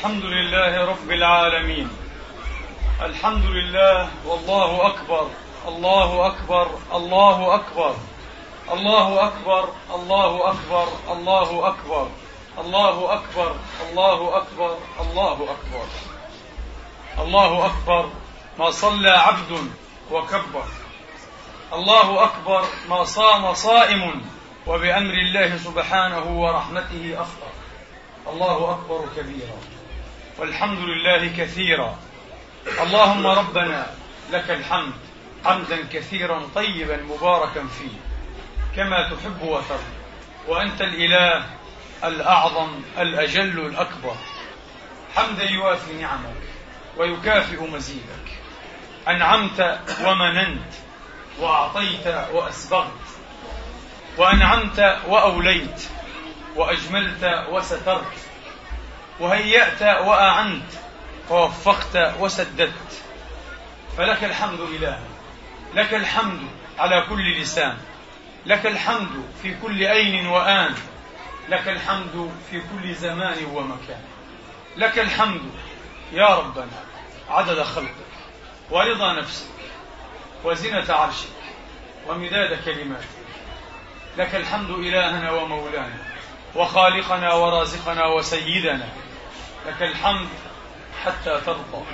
الحمد لله رب العالمين. الحمد لله والله أكبر الله أكبر الله أكبر الله أكبر الله أكبر الله أكبر الله أكبر الله أكبر الله أكبر. الله أكبر ما صلى عبد وكبر. الله أكبر ما صام صائم وبأمر الله سبحانه ورحمته أفطر الله أكبر كبيرا. والحمد لله كثيرا. اللهم ربنا لك الحمد حمدا كثيرا طيبا مباركا فيه. كما تحب وترضى. وأنت الإله الأعظم الأجل الأكبر. حمدا يوافي نعمك ويكافئ مزيدك. أنعمت ومننت وأعطيت وأسبغت. وأنعمت وأوليت وأجملت وسترت. وهيأت وأعنت ووفقت وسددت. فلك الحمد إله لك الحمد على كل لسان لك الحمد في كل أين وآن لك الحمد في كل زمان ومكان. لك الحمد يا ربنا عدد خلقك ورضا نفسك وزنة عرشك ومداد كلماتك. لك الحمد إلهنا ومولانا وخالقنا ورازقنا وسيدنا. لك الحمد حتى ترضى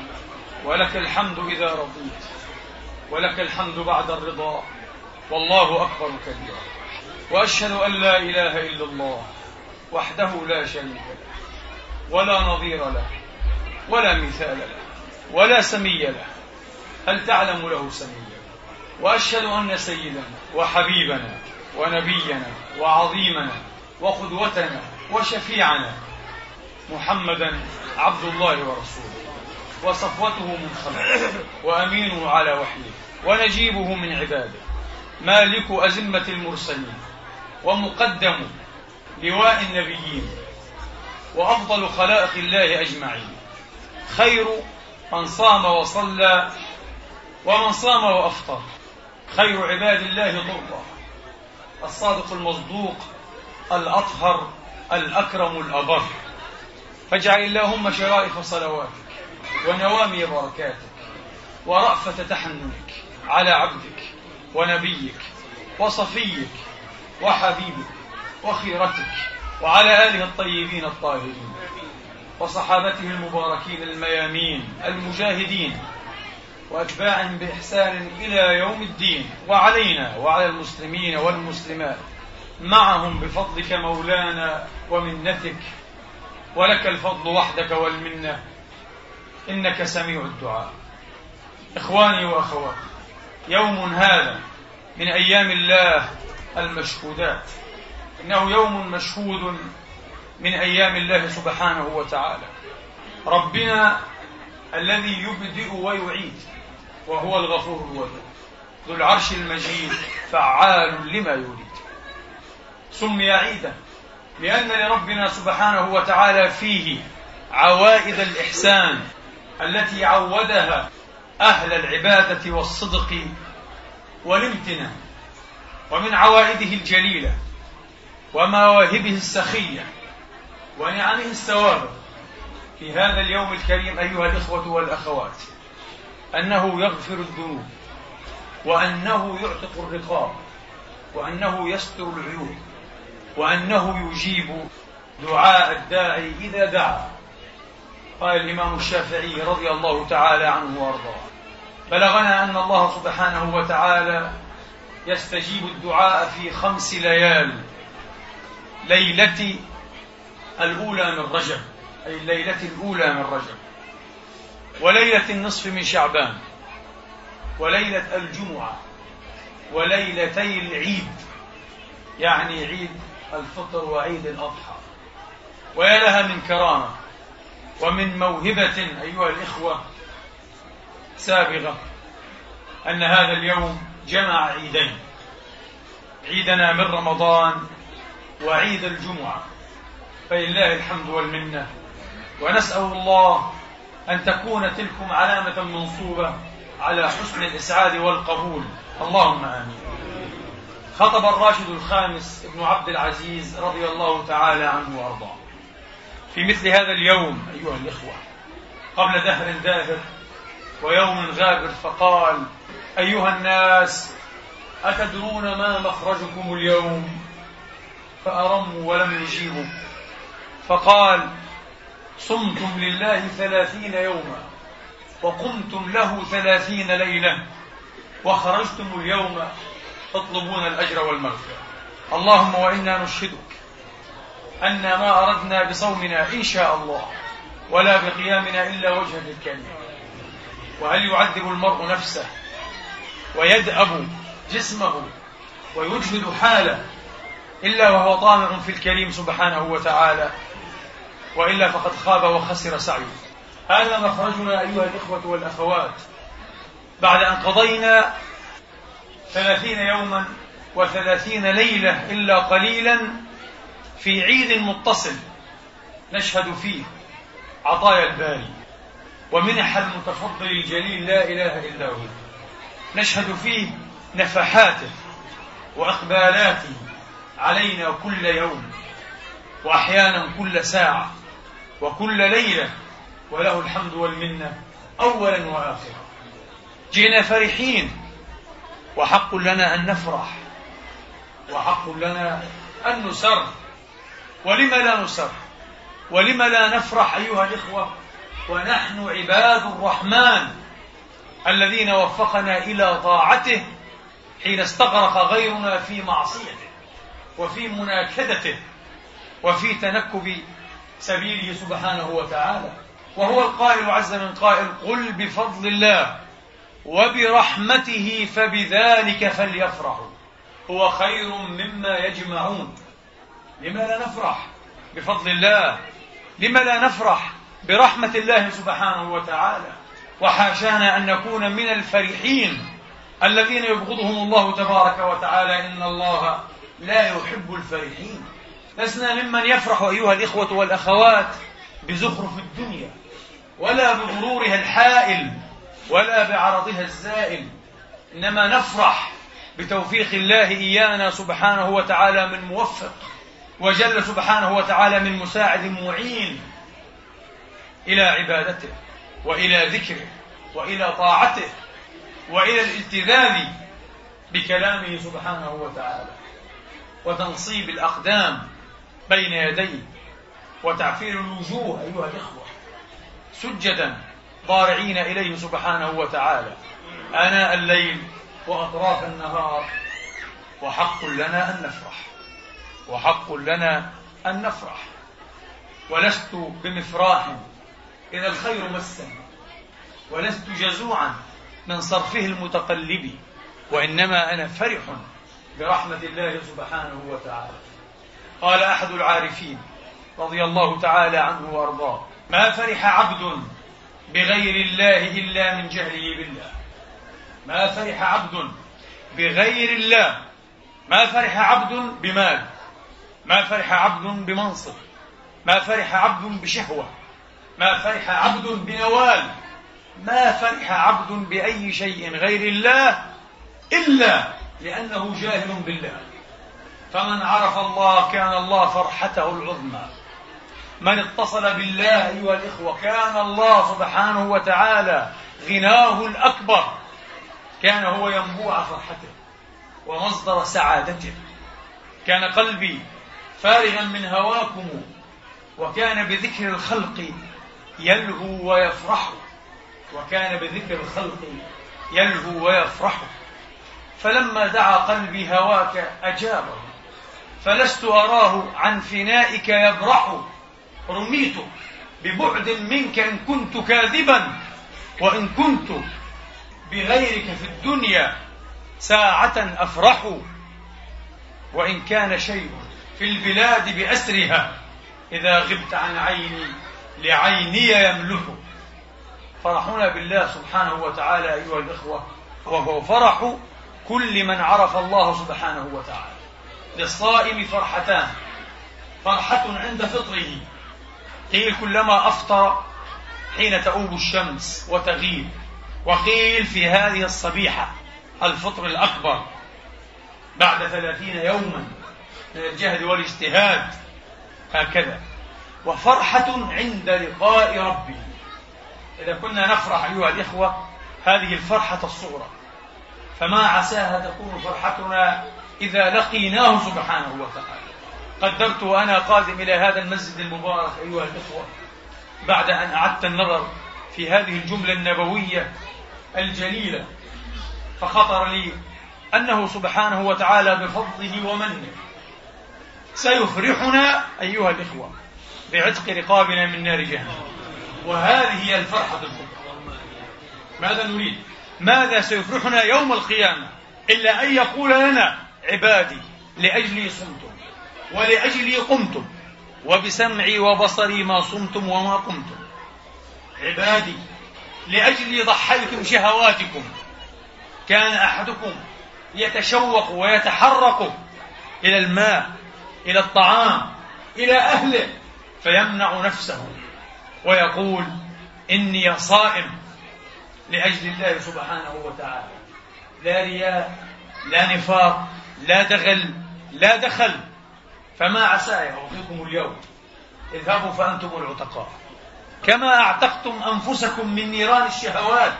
ولك الحمد إذا رضيت ولك الحمد بعد الرضا والله أكبر كبيرا وأشهد أن لا إله إلا الله وحده لا شريك له ولا نظير له ولا مثال له ولا سمي له هل تعلم له سميا؟ وأشهد أن سيدنا وحبيبنا ونبينا وعظيمنا وقدوتنا وشفيعنا محمدا عبد الله ورسوله. وصفوته من خلقه. وأمينه على وحيه. ونجيبه من عباده. مالك أزمة المرسلين. ومقدم لواء النبيين. وأفضل خلائق الله أجمعين. خير من صام وصلى. ومن صام وأفطر. خير عباد الله ضرا الصادق المصدوق. الأطهر. الأكرم الأبر. فاجعل اللهم شرائف صلواتك ونوامي بركاتك ورأفة تحننك على عبدك ونبيك وصفيك وحبيبك وخيرتك وعلى آله الطيبين الطاهرين وصحابته المباركين الميامين المجاهدين وأتباعهم بإحسان إلى يوم الدين وعلينا وعلى المسلمين والمسلمات معهم بفضلك مولانا ومنتك ولك الفضل وحدك والمنة. إنك سميع الدعاء. إخواني وأخواتي يوم هذا من أيام الله المشهودات. إنه يوم مشهود من أيام الله سبحانه وتعالى. ربنا الذي يبدئ ويعيد وهو الغفور الودود ذو العرش المجيد فعال لما يريد. سمي عيدا. لأن لربنا سبحانه وتعالى فيه عوائد الإحسان التي عودها أهل العبادة والصدق والامتنان ومن عوائده الجليلة ومواهبه السخية ونعمه السوابق في هذا اليوم الكريم أيها الإخوة والأخوات أنه يغفر الذنوب وأنه يعتق الرقاب وأنه يستر العيوب. وأنه يجيب دعاء الداعي إذا دعا. قال الإمام الشافعي رضي الله تعالى عنه وأرضاه. بلغنا أن الله سبحانه وتعالى يستجيب الدعاء في خمس ليال. ليلة الأولى من رجب. أي الليلة الأولى من رجب. وليلة النصف من شعبان. وليلة الجمعة. وليلتي العيد. يعني عيد الفطر وعيد الأضحى. ويا لها من كرامة ومن موهبة أيها الإخوة سابغة أن هذا اليوم جمع عيدين. عيدنا من رمضان وعيد الجمعة. فلله الحمد والمنة. ونسأل الله أن تكون تلكم علامة منصوبة على حسن الإسعاد والقبول. اللهم آمين. خطب الراشد الخامس ابن عبد العزيز رضي الله تعالى عنه وأرضاه. في مثل هذا اليوم أيها الإخوة قبل دهر داهر ويوم غابر فقال أيها الناس أتدرون ما مخرجكم اليوم؟ فأرموا ولم يجيبوا. فقال صمتم لله ثلاثين يوما وقمتم له ثلاثين ليلة وخرجتم اليوم تطلبون الأجر والمغفرة. اللهم وإنا نشهدك أن ما أردنا بصومنا إن شاء الله ولا بقيامنا إلا وجهك الكريم وهل يعذب المرء نفسه ويدأب جسمه ويجهد حاله إلا وهو طامع في الكريم سبحانه وتعالى؟ وإلا فقد خاب وخسر سعيه. هذا مخرجنا أيها الإخوة والأخوات بعد أن قضينا ثلاثين يوما وثلاثين ليلة إلا قليلا في عيد متصل نشهد فيه عطايا الباري ومنح المتفضل الجليل لا إله إلا هو. نشهد فيه نفحاته وإقبالاته علينا كل يوم وأحيانا كل ساعة وكل ليلة وله الحمد والمنة أولا وآخرا. جئنا فرحين وحق لنا أن نفرح. وحق لنا أن نسر. ولم لا نسر؟ ولم لا نفرح أيها الإخوة؟ ونحن عباد الرحمن الذين وفقنا إلى طاعته حين استغرق غيرنا في معصيته وفي مناكدته وفي تنكب سبيله سبحانه وتعالى. وهو القائل عز من قائل قل بفضل الله وبرحمته فبذلك فليفرحوا. هو خير مما يجمعون. لما لا نفرح بفضل الله لما لا نفرح برحمة الله سبحانه وتعالى. وحاشانا أن نكون من الفرحين الذين يبغضهم الله تبارك وتعالى. إن الله لا يحب الفرحين. لسنا ممن يفرح أيها الإخوة والأخوات بزخرف الدنيا ولا بغرورها الحائل ولا بعرضها الزائل إنما نفرح بتوفيق الله إيانا سبحانه وتعالى من موفق وجل سبحانه وتعالى من مساعد معين إلى عبادته وإلى ذكره وإلى طاعته وإلى الالتذاذ بكلامه سبحانه وتعالى وتنصيب الأقدام بين يديه وتعفير الوجوه أيها الإخوة سجدا ضارعين إليه سبحانه وتعالى. آناء الليل وأطراف النهار وحق لنا أن نفرح. وحق لنا أن نفرح. ولست بمفراح إذا الخير مسني. ولست جزوعا من صرفه المتقلب. وإنما أنا فرح برحمة الله سبحانه وتعالى. قال أحد العارفين رضي الله تعالى عنه وأرضاه ما فرح عبد بغير الله إلا من جهله بالله. ما فرح عبد بغير الله. ما فرح عبد بمال. ما فرح عبد بمنصب. ما فرح عبد بشهوة. ما فرح عبد بنوال. ما فرح عبد بأي شيء غير الله إلا لأنه جاهل بالله. فمن عرف الله كان الله فرحته العظمى. من اتصل بالله أيها الإخوة كان الله سبحانه وتعالى غناه الأكبر. كان هو ينبوع فرحته ومصدر سعادته. كان قلبي فارغا من هواكم وكان بذكر الخلق يلهو ويفرح. وكان بذكر الخلق يلهو ويفرح. فلما دعا قلبي هواك أجابه. فلست أراه عن فنائك يبرح. رميت ببعد منك إن كنت كاذبا وإن كنت بغيرك في الدنيا ساعة أفرح وإن كان شيء في البلاد بأسرها إذا غبت عن عيني لعيني يملح. فرحنا بالله سبحانه وتعالى أيها الإخوة وهو فرح كل من عرف الله سبحانه وتعالى. للصائم فرحتان فرحة عند فطره. قيل كلما أفطر حين تؤوب الشمس وتغيب. وقيل في هذه الصبيحة الفطر الأكبر بعد ثلاثين يوما من الجهد والاجتهاد هكذا. وفرحة عند لقاء ربه إذا كنا نفرح أيها الإخوة هذه الفرحة الصغرى. فما عساها تكون فرحتنا إذا لقيناه سبحانه وتعالى. قدرت وأنا قادم إلى هذا المسجد المبارك أيها الإخوة بعد أن أعدت النظر في هذه الجملة النبوية الجليلة فخطر لي أنه سبحانه وتعالى بفضله ومنه سيفرحنا أيها الإخوة بعتق رقابنا من نار جهنم. وهذه هي الفرحة الكبرى. ماذا نريد؟ ماذا سيفرحنا يوم القيامة إلا أن يقول لنا عبادي لأجلي صمتم؟ ولأجلي قمتم وبسمعي وبصري ما صمتم وما قمتم. عبادي لأجلي ضحيتم شهواتكم. كان أحدكم يتشوق ويتحرك إلى الماء إلى الطعام إلى أهله فيمنع نفسه ويقول إني صائم لأجل الله سبحانه وتعالى. لا رياء لا نفاق لا دغل لا دخل. فما عساي أعطيكم اليوم. اذهبوا فأنتم العتقاء. كما أعتقتم أنفسكم من نيران الشهوات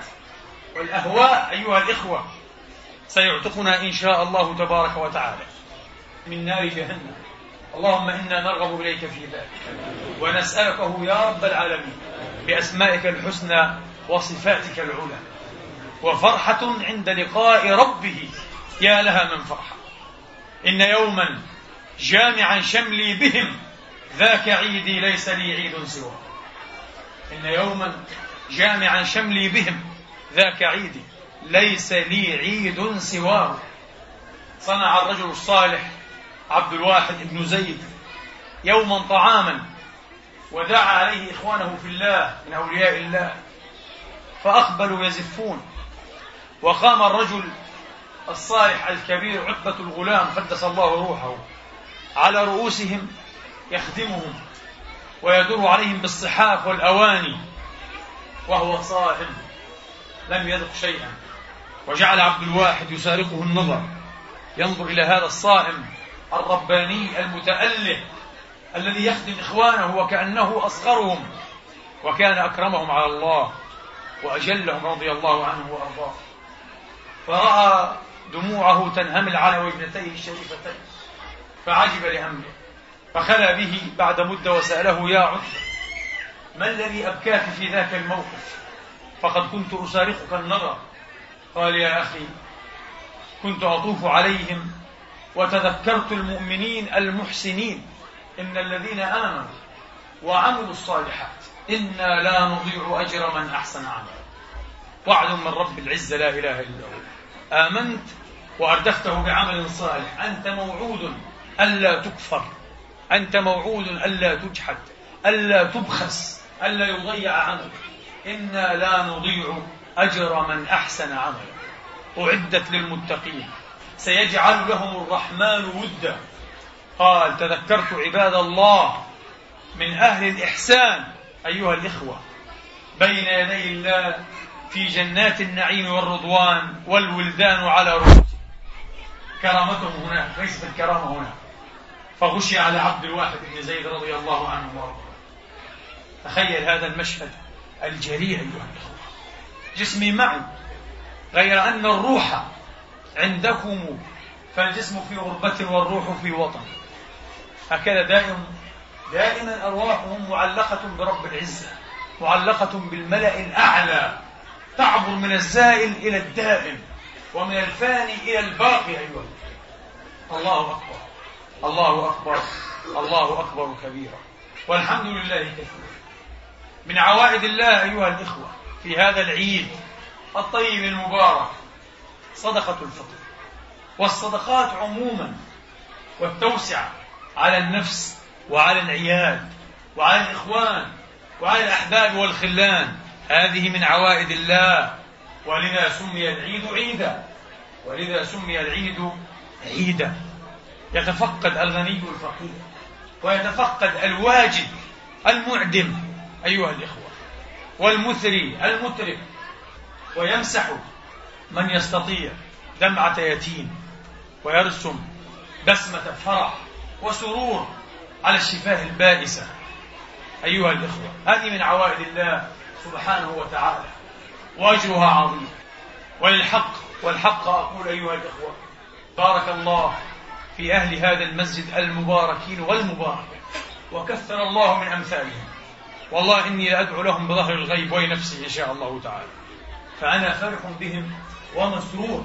والأهواء أيها الإخوة سيعتقنا إن شاء الله تبارك وتعالى. من نار جهنم. اللهم إنا نرغب إليك في ذلك. ونسألكه يا رب العالمين بأسمائك الحسنى وصفاتك العلى. وفرحة عند لقاء ربه يا لها من فرحة. إن يوما جامعا شملي بهم ذاك عيدي ليس لي عيد سواه. إن يوما جامعا شملي بهم ذاك عيدي ليس لي عيد سواه. صنع الرجل الصالح عبد الواحد بن زيد يوما طعاما ودعا عليه إخوانه في الله من أولياء الله فأقبلوا يزفون وقام الرجل الصالح الكبير عتبة الغلام قدس الله روحه. على رؤوسهم يخدمهم ويدور عليهم بالصحاف والأواني وهو صائم لم يذق شيئا. وجعل عبد الواحد يسارقه النظر ينظر إلى هذا الصائم الرباني المتأله الذي يخدم إخوانه وكأنه أصغرهم وكان أكرمهم على الله وأجلهم رضي الله عنه وأرضاه. فرأى دموعه تنهمل على وجنتيه الشريفتين. فعجب لأمره فخلى به بعد مدة وسأله يا عتبة ما الذي أبكاك في ذاك الموقف؟ فقد كنت أسارقك النظر. قال يا أخي كنت أطوف عليهم وتذكرت المؤمنين المحسنين إن الذين آمنوا وعملوا الصالحات إنا لا نضيع أجر من أحسن عملا. وعد من رب العزة لا إله إلا هو. آمنت وأردفته بعمل صالح أنت موعود. ألا تكفر. أنت موعود ألا تجحد ألا تبخس ألا يضيع عملك. إنا لا نضيع أجر من أحسن عملا أعدت للمتقين. سيجعل لهم الرحمن ودا. قال تذكرت عباد الله من أهل الإحسان أيها الإخوة بين يدي الله في جنات النعيم والرضوان والولدان على رؤوسهم. كرامتهم هناك ليست الكرامة هناك. فغشي على عبد الواحد بن زيد رضي الله عنه وارضاه. تخيل هذا المشهد الجليل أيها الإخوة. جسمي معي غير أن الروح عندكم فالجسم في غربة والروح في وطن. هكذا دائما دائما أرواحهم معلقة برب العزة معلقة بالملأ الأعلى. تعبر من الزائل إلى الدائم ومن الفاني إلى الباقي أيها الله أكبر. الله أكبر الله أكبر كبيرا. والحمد لله كثيرا من عوائد الله أيها الإخوة في هذا العيد الطيب المبارك صدقة الفطر. والصدقات عموما والتوسعة على النفس وعلى العيال وعلى الإخوان وعلى الأحباب والخلان. هذه من عوائد الله. ولذا سمي العيد عيدا. ولذا سمي العيد عيدا. يتفقد الغني الفقير ويتفقد الواجد المعدم أيها الإخوة والمثري المترف ويمسح من يستطيع دمعة يتيم ويرسم بسمة فرح وسرور على الشفاه البائسة. أيها الإخوة هذه من عوائد الله سبحانه وتعالى وأجرها عظيم. وللحق والحق أقول أيها الإخوة بارك الله في أهل هذا المسجد المباركين والمبارك وكثر الله من أمثالهم. والله إني لأدعو لهم بظهر الغيب ونفسي إن شاء الله تعالى. فأنا فرح بهم ومسرور.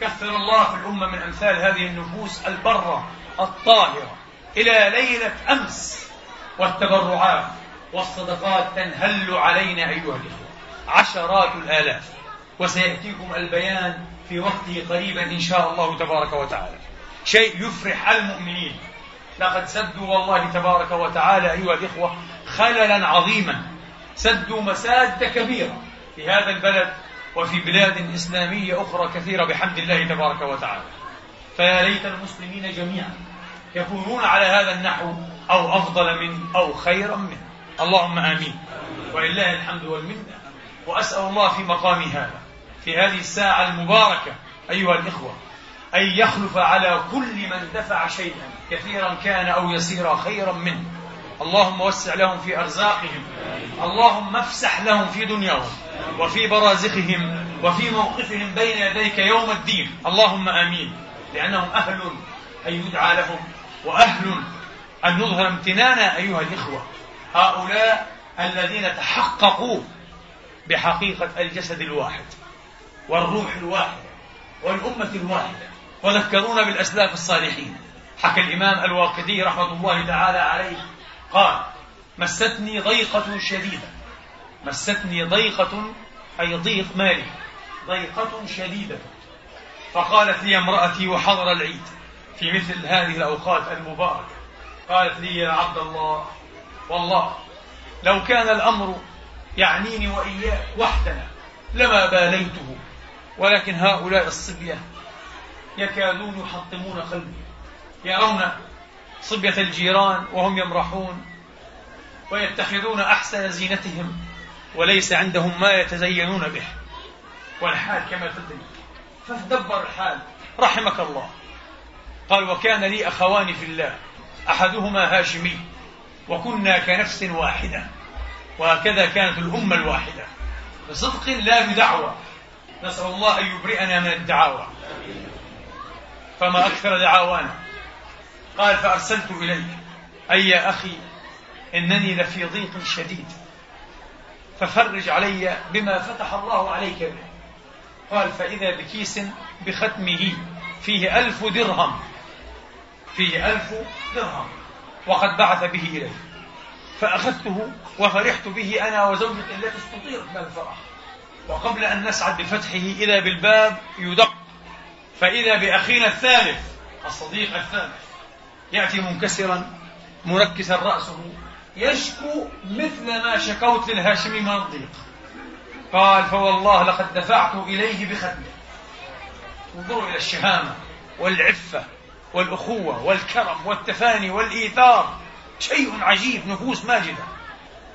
كثر الله في الأمة من أمثال هذه النفوس البرة الطاهرة. إلى ليلة أمس والتبرعات والصدقات تنهل علينا أيها الإخوة. عشرات الآلاف. وسيأتيكم البيان في وقته قريبا إن شاء الله تبارك وتعالى. شيء يفرح المؤمنين. لقد سدوا والله تبارك وتعالى أيها الإخوة خللا عظيما. سدوا مساد كبيرة في هذا البلد وفي بلاد إسلامية أخرى كثيرة بحمد الله تبارك وتعالى. فيا ليت المسلمين جميعا يكونون على هذا النحو أو أفضل منه أو خيرا منه. اللهم آمين. ولله الحمد والمنة. وأسأل الله في مقامي هذا. في هذه الساعة المباركة أيها الإخوة أن يخلف على كل من دفع شيئا كثيرا كان أو يسيرا خيرا منه. اللهم وسع لهم في أرزاقهم. اللهم افسح لهم في دنياهم وفي برازخهم وفي موقفهم بين يديك يوم الدين. اللهم آمين. لأنهم أهل أن يدعى لهم وأهل أن نظهر امتنانا أيها الإخوة. هؤلاء الذين تحققوا بحقيقة الجسد الواحد والروح الواحدة والأمة الواحدة. وذكرونا بالأسلاف الصالحين. حكى الإمام الواقدي رحمة الله تعالى عليه قال مستني ضيقة شديدة مستني ضيقة أي ضيق مالي ضيقة شديدة. فقالت لي امرأتي وحضر العيد في مثل هذه الأوقات المباركة. قالت لي يا عبد الله والله لو كان الأمر يعنيني وإياك وحدنا لما باليته ولكن هؤلاء الصبية يكادون يحطمون قلبي. يرون صبية الجيران وهم يمرحون ويتخذون أحسن زينتهم وليس عندهم ما يتزينون به. والحال كما تدري فتدبر الحال. رحمك الله. قال وكان لي أخوان في الله. أحدهما هاشمي. وكنا كنفس واحدة. وهكذا كانت الأمة الواحدة. بصدق لا بدعوة نسأل الله أن يبرئنا من الدعاوى. فما أكثر دعاوانا قال فأرسلت إليك. أي يا أخي إنني لفي ضيق شديد. ففرج علي بما فتح الله عليك به. قال فإذا بكيس بختمه فيه ألف درهم. فيه ألف درهم. وقد بعث به إلي فأخذته وفرحت به أنا وزوجتي التي استطيرت من الفرح. وقبل أن نسعد بفتحه إذا بالباب يدق فإذا بأخينا الثالث الصديق الثالث يأتي منكسرا مركزا رأسه يشكو مثل ما شكوت للهاشمي من الضيق. قال فوالله لقد دفعت إليه بختمه انظروا إلى الشهامة والعفة والأخوة والكرم والتفاني والإيثار. شيء عجيب نفوس ماجدة.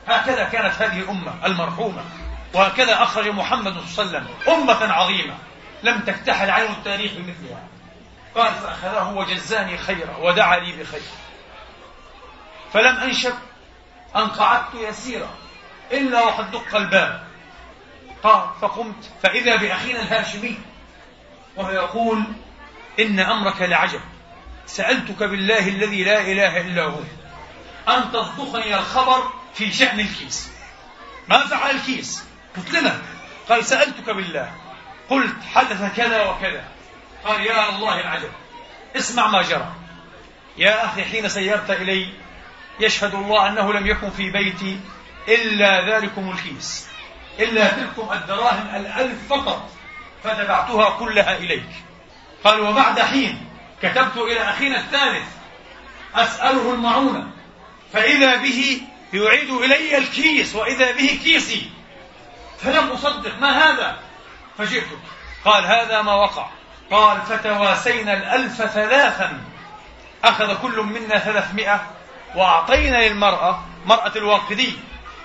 هكذا كانت هذه الأمة المرحومة وهكذا أخرج محمد صلى الله عليه وسلم أمة عظيمة. لم تكتحل عين التاريخ بمثلها. قال فأخذه وجزاني خيرا ودعا لي بخير. فلم أنشب أن قعدت يسيرا إلا وقد دق الباب. قال فقمت فإذا بأخينا الهاشمي وهو يقول إن أمرك لعجب. سألتك بالله الذي لا إله إلا هو. أن تصدقني الخبر في شأن الكيس. ما فعل الكيس؟ قلت لنا قال سألتك بالله. قلت حدث كذا وكذا. قال يا الله العجب. اسمع ما جرى. يا أخي حين سيرت إلي يشهد الله أنه لم يكن في بيتي إلا ذلكم الكيس إلا تلكم الدراهم الألف فقط فتبعتها كلها إليك. قال وبعد حين كتبت إلى أخينا الثالث أسأله المعونة فإذا به يعيد إلي الكيس وإذا به كيسي. فلم أصدق. ما هذا؟ فجئتك قال هذا ما وقع. قال فتواسينا الألف ثلاثا. أخذ كل منا ثلاثمائة وأعطينا للمرأة مرأة الواقدي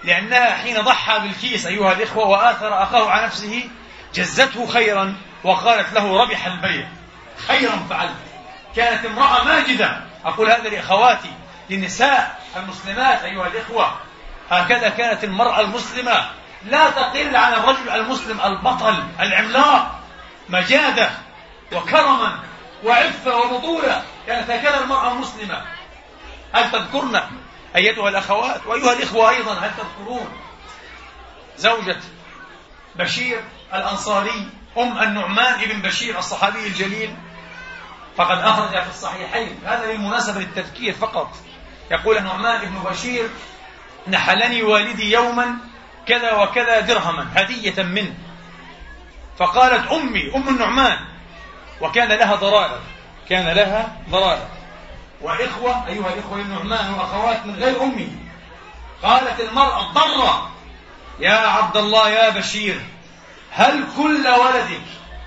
لأنها حين ضحى بالكيس أيها الإخوة وآثر أخاه على نفسه جزته خيرا وقالت له ربح البيع. خيرا فعلت. كانت امرأة ماجدة. أقول هذا لأخواتي للنساء المسلمات أيها الإخوة. هكذا كانت المرأة المسلمة. لا تقل عن الرجل المسلم البطل العملاق مجادة وكرما وعفة وبطولة كانت هكذا المرأة المسلمة. هل تذكرن أيتها الأخوات؟ وأيها الإخوة أيضا هل تذكرون زوجة بشير الأنصاري أم النعمان بن بشير الصحابي الجليل؟ فقد أخرج في الصحيحين. هذا بالمناسبة للتذكير فقط. يقول النعمان بن بشير نحلني والدي يوما كذا وكذا درهما هدية منه. فقالت أمي أم النعمان وكان لها ضرائر كان لها ضرائر وإخوة أيها الإخوة النعمان وأخوات من غير أمه قالت المرأة الضرة يا عبد الله يا بشير هل كل ولدك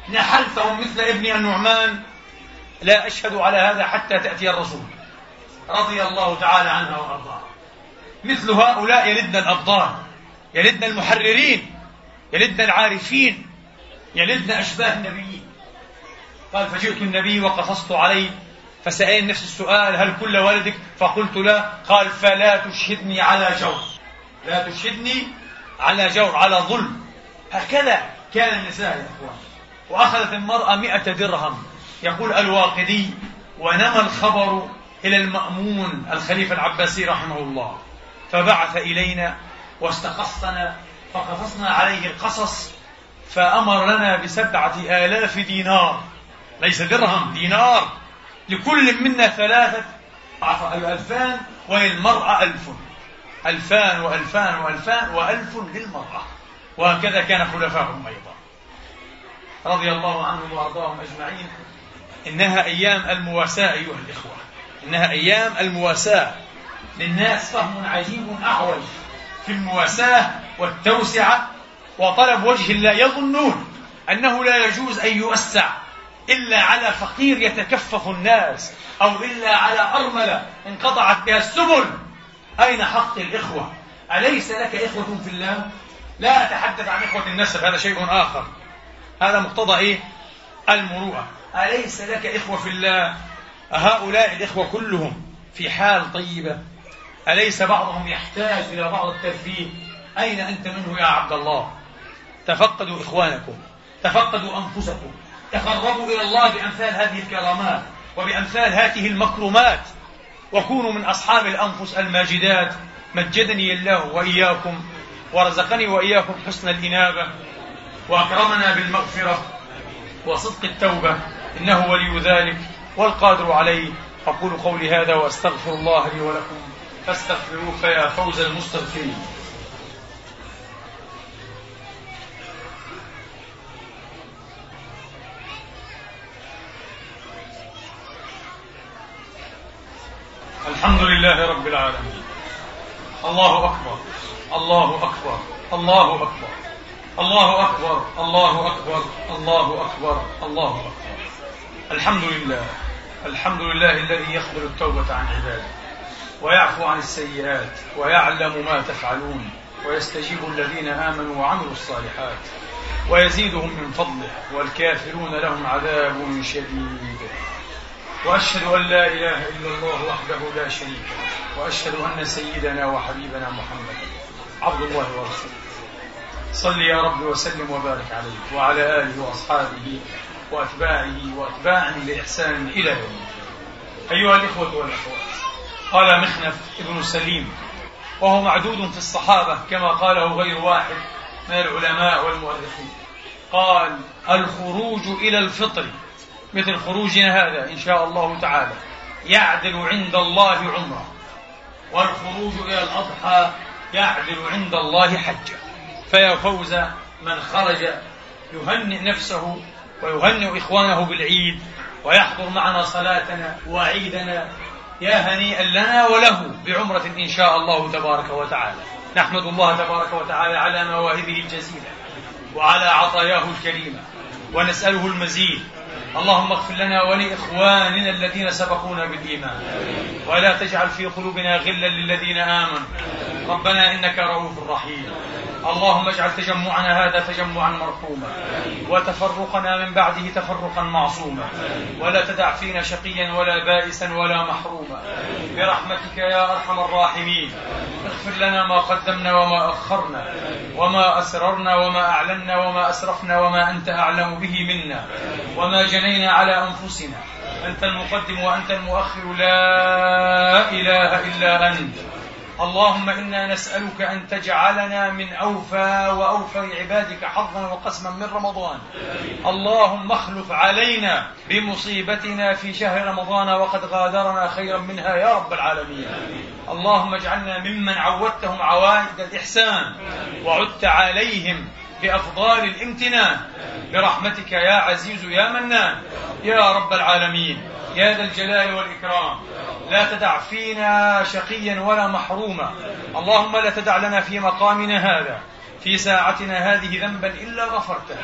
نحلتهم مثل ابن النعمان؟ لا أشهد على هذا حتى تأتي الرسول. رضي الله تعالى عنها وأرضاها. مثل هؤلاء يلدن الأبطال يلدن المحررين يلدن العارفين يلدن أشباه النبيين. قال فجئت النبي وقصصت عليه فسألني نفس السؤال هل كل ولدك فقلت لا. قال فلا تشهدني على جور. لا تشهدني على جور على ظلم. هكذا كان النساء يا إخوان. وأخذت المرأة مئة درهم. يقول الواقدي ونمى الخبر إلى المأمون الخليفة العباسي رحمه الله. فبعث إلينا واستقصنا فقصصنا عليه القصص فامر لنا بسبعة آلاف دينار. ليس درهم دينار. لكل منا ثلاثة. ألفان وللمرأة ألف. ألفان وألفان وألفان وألف للمرأة. وهكذا كان خلفاؤهم أيضا. رضي الله عنهم وأرضاهم أجمعين. إنها أيام المواساة أيها الإخوة. إنها أيام المواساة. للناس فهم عجيب أعوج. في المواساة والتوسعة وطلب وجه الله يظنون أنه لا يجوز أن يوسع إلا على فقير يتكفف الناس أو إلا على أرملة انقطعت بها السبل. أين حق الإخوة؟ أليس لك إخوة في الله؟ لا أتحدث عن إخوة النسب هذا شيء آخر. هذا مقتضى إيه؟ المروءة. أليس لك إخوة في الله؟ هؤلاء الإخوة كلهم في حال طيبة أليس بعضهم يحتاج إلى بعض الترفيه أين أنت منه يا عبد الله؟ تفقدوا إخوانكم تفقدوا أنفسكم تقربوا إلى الله بأمثال هذه الكرامات وبأمثال هذه المكرمات. وكونوا من أصحاب الأنفس الماجدات. مجدني الله وإياكم ورزقني وإياكم حسن الإنابة وأكرمنا بالمغفرة وصدق التوبة إنه ولي ذلك والقادر عليه. أقول قولي هذا وأستغفر الله لي ولكم. فاستغفروه فيا فوز المستغفرين. الحمد لله رب العالمين. الله أكبر الله أكبر الله أكبر الله أكبر الله أكبر الله أكبر الله أكبر. الحمد لله الحمد لله الذي يقبل التوبة عن عباده. ويعفو عن السيئات ويعلم ما تفعلون ويستجيب الذين آمنوا وعملوا الصالحات ويزيدهم من فضله والكافرون لهم عذاب شديد. وأشهد أن لا إله إلا الله وحده لا شريك له. وأشهد أن سيدنا وحبيبنا محمد عبد الله ورسوله. صل يا رب وسلم وبارك عليه وعلى آله وأصحابه وأتباعه وأتباعهم بإحسان إلى يوم الدين. أيها الإخوة والأخوات قال مخنف ابن سليم. وهو معدود في الصحابة كما قاله غير واحد من العلماء والمؤرخين. قال الخروج إلى الفطر مثل خروجنا هذا إن شاء الله تعالى يعدل عند الله عمرة. والخروج إلى الأضحى يعدل عند الله حجة. فيا فوز من خرج يهنئ نفسه ويهنئ إخوانه بالعيد ويحضر معنا صلاتنا وعيدنا يا هنيئا لنا وله بعمرة إن شاء الله تبارك وتعالى. نحمد الله تبارك وتعالى على مواهبه الجزيلة وعلى عطاياه الكريمة. ونسأله المزيد. اللهم اغفر لنا ولإخواننا الذين سبقونا بالإيمان. ولا تجعل في قلوبنا غلا للذين آمنوا. ربنا إنك رؤوف رحيم. اللهم اجعل تجمعنا هذا تجمعا مرحوما وتفرقنا من بعده تفرقا معصوما. ولا تدع فينا شقيا ولا بائسا ولا محروما. برحمتك يا أرحم الراحمين. اغفر لنا ما قدمنا وما أخرنا وما أسررنا وما أعلنا وما أسرفنا وما أنت أعلم به منا. وما جنينا على أنفسنا. أنت المقدم وأنت المؤخر. لا إله إلا أنت. اللهم إنا نسألك أن تجعلنا من أوفى واوفر عبادك حظا وقسما من رمضان. اللهم اخلف علينا بمصيبتنا في شهر رمضان وقد غادرنا خيرا منها يا رب العالمين. اللهم اجعلنا ممن عودتهم عوائد الإحسان وعدت عليهم بأفضال الامتنان. برحمتك يا عزيز يا منان يا رب العالمين. يا ذا الجلال والإكرام. لا تدع فينا شقيا ولا محروما. اللهم لا تدع لنا في مقامنا هذا في ساعتنا هذه ذنبا إلا غفرته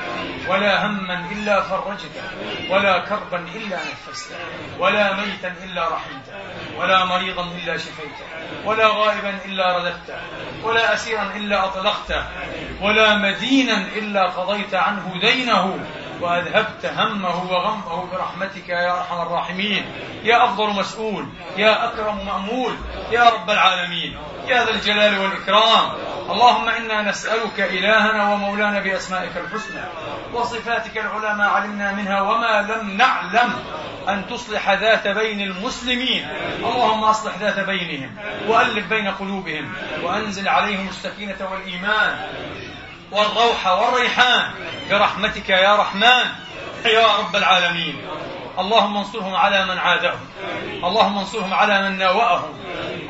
ولا هما إلا فرجته ولا كربا إلا نفسته ولا ميتا إلا رحمته ولا مريضا إلا شفيته ولا غائبا إلا رددته ولا أسيرا إلا أطلقته ولا مدينا إلا قضيت عنه دينه وأذهبت همه وغمه برحمتك يا أرحم الراحمين. يا أفضل مسؤول يا أكرم مأمول يا رب العالمين. يا ذا الجلال والإكرام. اللهم إنا نسألك إلهنا ومولانا بأسمائك الحسنى وصفاتك العلى ما علمنا منها وما لم نعلم أن تصلح ذات بين المسلمين. اللهم أصلح ذات بينهم وألف بين قلوبهم وأنزل عليهم السكينة والإيمان. والروح والريحان. برحمتك يا رحمن. يا رب العالمين. اللهم انصرهم على من عادهم اللهم انصرهم على من ناوأهم.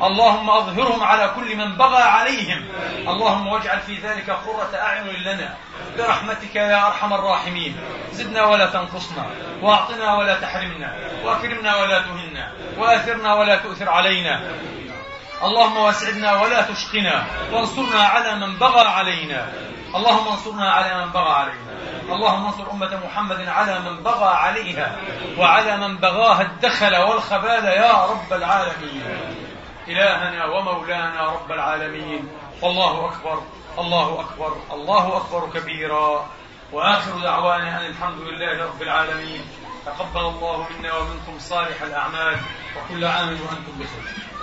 اللهم أظهرهم على كل من بغى عليهم. اللهم واجعل في ذلك قرة أعين لنا. برحمتك يا أرحم الراحمين. زدنا ولا تنقصنا. واعطنا ولا تحرمنا. واكرمنا ولا تهنا. وآثرنا ولا تؤثر علينا. اللهم واسعدنا ولا تشقنا. وانصرنا على من بغى علينا. اللهم انصرنا على من بغى علينا اللهم انصر أمة محمد على من بغى عليها. وعلى من بغاها الدخل والخبال يا رب العالمين. إلهنا ومولانا رب العالمين. والله أكبر الله أكبر الله أكبر كبيرا. وآخر دعوانا أن الحمد لله رب العالمين. تقبل الله منا ومنكم صالح الأعمال. وكل عام وأنتم بخير.